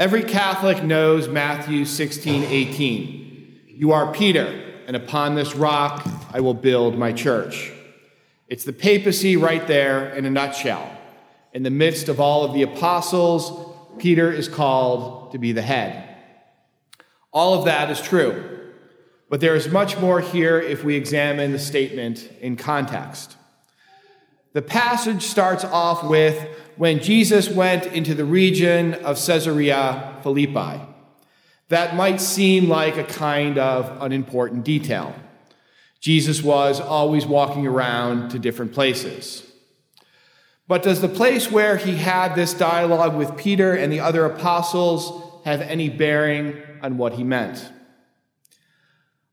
Every Catholic knows Matthew 16, 18. You are Peter, and upon this rock I will build my church. It's the papacy right there in a nutshell. In the midst of all of the apostles, Peter is called to be the head. All of that is true. But there is much more here if we examine the statement in context. The passage starts off with when Jesus went into the region of Caesarea Philippi. That might seem like a kind of unimportant detail. Jesus was always walking around to different places. But does the place where he had this dialogue with Peter and the other apostles have any bearing on what he meant?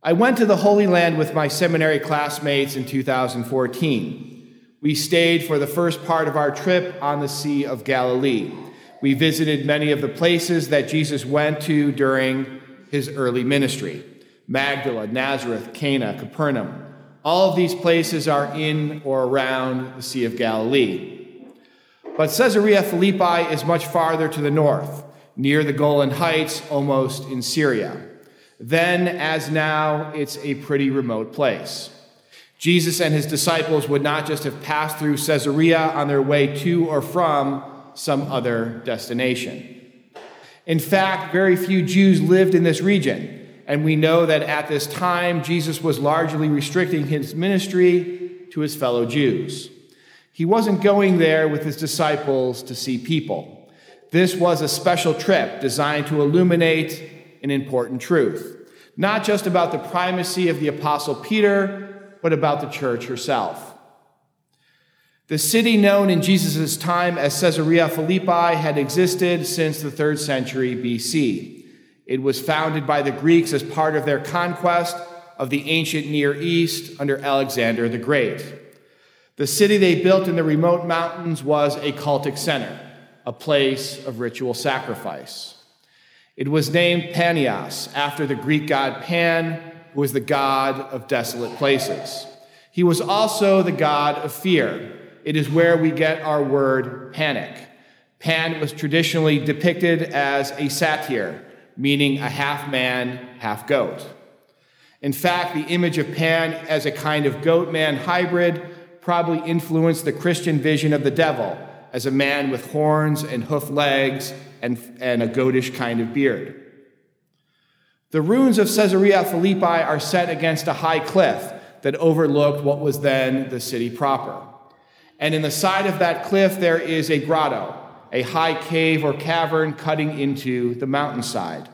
I went to the Holy Land with my seminary classmates in 2014. We stayed for the first part of our trip on the Sea of Galilee. We visited many of the places that Jesus went to during his early ministry Magdala, Nazareth, Cana, Capernaum. All of these places are in or around the Sea of Galilee. But Caesarea Philippi is much farther to the north, near the Golan Heights, almost in Syria. Then, as now, it's a pretty remote place. Jesus and his disciples would not just have passed through Caesarea on their way to or from some other destination. In fact, very few Jews lived in this region, and we know that at this time, Jesus was largely restricting his ministry to his fellow Jews. He wasn't going there with his disciples to see people. This was a special trip designed to illuminate an important truth not just about the primacy of the Apostle Peter, but about the church herself. The city known in Jesus' time as Caesarea Philippi had existed since the third century BC. It was founded by the Greeks as part of their conquest of the ancient Near East under Alexander the Great. The city they built in the remote mountains was a cultic center, a place of ritual sacrifice. It was named Panias after the Greek god Pan, who was the god of desolate places. He was also the god of fear. It is where we get our word panic. Pan was traditionally depicted as a satyr, meaning a half man, half goat. In fact, the image of Pan as a kind of goat man hybrid probably influenced the Christian vision of the devil as a man with horns and hoof legs and, and a goatish kind of beard. The ruins of Caesarea Philippi are set against a high cliff that overlooked what was then the city proper. And in the side of that cliff, there is a grotto, a high cave or cavern cutting into the mountainside.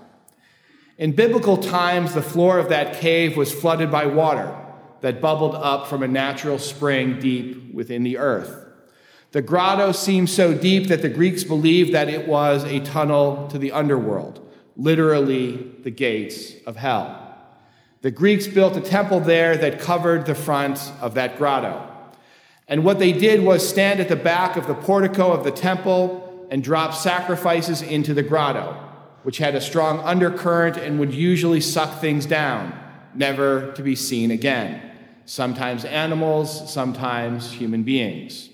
In biblical times, the floor of that cave was flooded by water that bubbled up from a natural spring deep within the earth. The grotto seemed so deep that the Greeks believed that it was a tunnel to the underworld, literally the gates of hell. The Greeks built a temple there that covered the front of that grotto. And what they did was stand at the back of the portico of the temple and drop sacrifices into the grotto, which had a strong undercurrent and would usually suck things down, never to be seen again. Sometimes animals, sometimes human beings.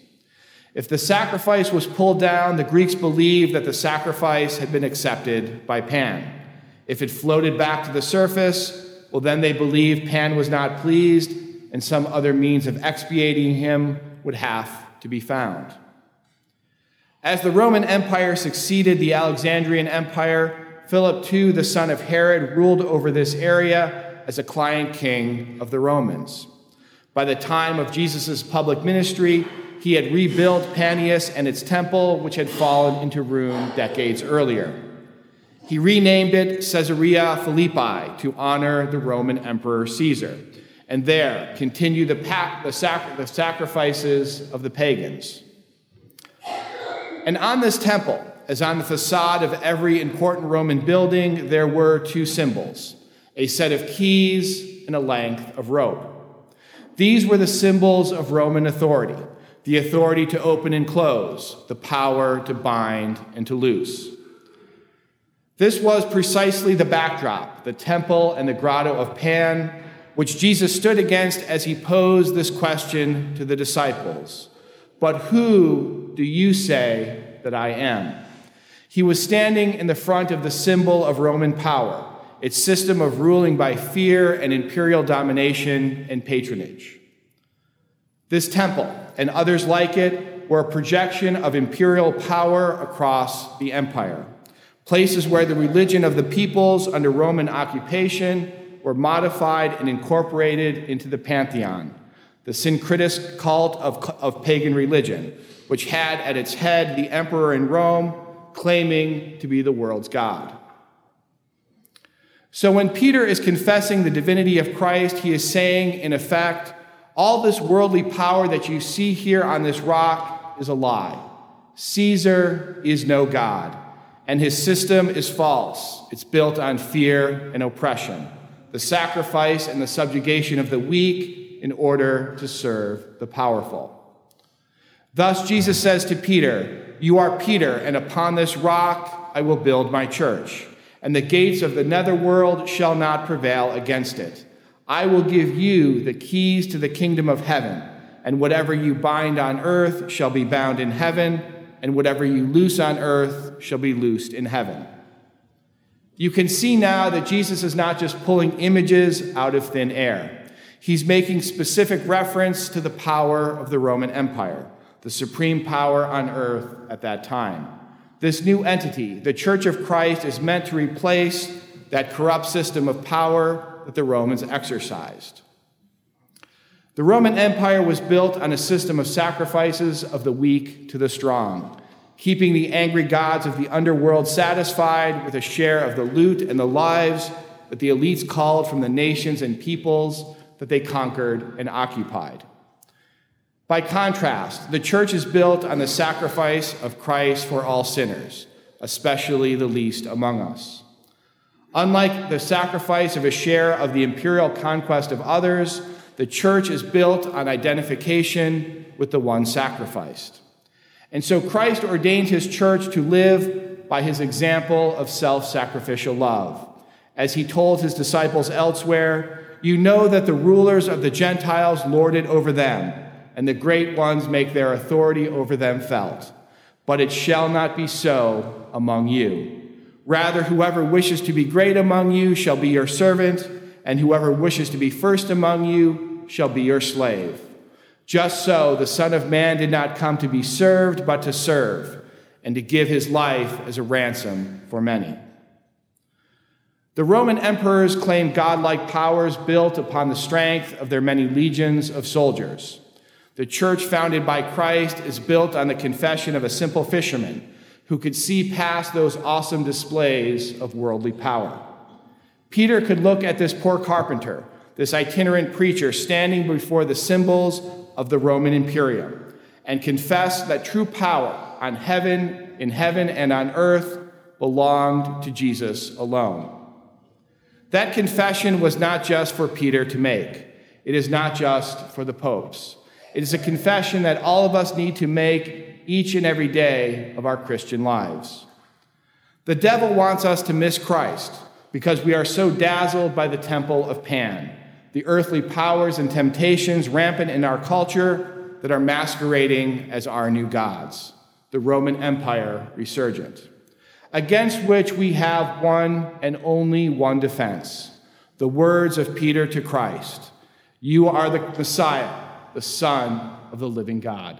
If the sacrifice was pulled down, the Greeks believed that the sacrifice had been accepted by Pan. If it floated back to the surface, well, then they believed Pan was not pleased and some other means of expiating him would have to be found. As the Roman Empire succeeded the Alexandrian Empire, Philip II, the son of Herod, ruled over this area as a client king of the Romans. By the time of Jesus' public ministry, he had rebuilt Panias and its temple, which had fallen into ruin decades earlier. He renamed it Caesarea Philippi to honor the Roman Emperor Caesar, and there continue the, pac- the, sac- the sacrifices of the pagans. And on this temple, as on the facade of every important Roman building, there were two symbols a set of keys and a length of rope. These were the symbols of Roman authority the authority to open and close, the power to bind and to loose. This was precisely the backdrop, the temple and the grotto of Pan, which Jesus stood against as he posed this question to the disciples But who do you say that I am? He was standing in the front of the symbol of Roman power, its system of ruling by fear and imperial domination and patronage. This temple and others like it were a projection of imperial power across the empire, places where the religion of the peoples under Roman occupation were modified and incorporated into the pantheon, the syncretist cult of, of pagan religion, which had at its head the emperor in Rome claiming to be the world's God. So when Peter is confessing the divinity of Christ, he is saying, in effect, all this worldly power that you see here on this rock is a lie. Caesar is no God, and his system is false. It's built on fear and oppression, the sacrifice and the subjugation of the weak in order to serve the powerful. Thus, Jesus says to Peter, You are Peter, and upon this rock I will build my church and the gates of the netherworld shall not prevail against it. I will give you the keys to the kingdom of heaven, and whatever you bind on earth shall be bound in heaven, and whatever you loose on earth shall be loosed in heaven. You can see now that Jesus is not just pulling images out of thin air. He's making specific reference to the power of the Roman Empire, the supreme power on earth at that time. This new entity, the Church of Christ, is meant to replace that corrupt system of power that the Romans exercised. The Roman Empire was built on a system of sacrifices of the weak to the strong, keeping the angry gods of the underworld satisfied with a share of the loot and the lives that the elites called from the nations and peoples that they conquered and occupied. By contrast, the church is built on the sacrifice of Christ for all sinners, especially the least among us. Unlike the sacrifice of a share of the imperial conquest of others, the church is built on identification with the one sacrificed. And so Christ ordained his church to live by his example of self sacrificial love. As he told his disciples elsewhere, you know that the rulers of the Gentiles lord it over them and the great ones make their authority over them felt. But it shall not be so among you. Rather, whoever wishes to be great among you shall be your servant, and whoever wishes to be first among you shall be your slave. Just so the Son of Man did not come to be served, but to serve, and to give his life as a ransom for many. The Roman emperors claimed godlike powers built upon the strength of their many legions of soldiers. The church founded by Christ is built on the confession of a simple fisherman who could see past those awesome displays of worldly power. Peter could look at this poor carpenter, this itinerant preacher standing before the symbols of the Roman Imperium, and confess that true power on heaven, in heaven, and on earth belonged to Jesus alone. That confession was not just for Peter to make, it is not just for the popes. It is a confession that all of us need to make each and every day of our Christian lives. The devil wants us to miss Christ because we are so dazzled by the temple of Pan, the earthly powers and temptations rampant in our culture that are masquerading as our new gods, the Roman Empire resurgent, against which we have one and only one defense the words of Peter to Christ You are the Messiah the Son of the living God.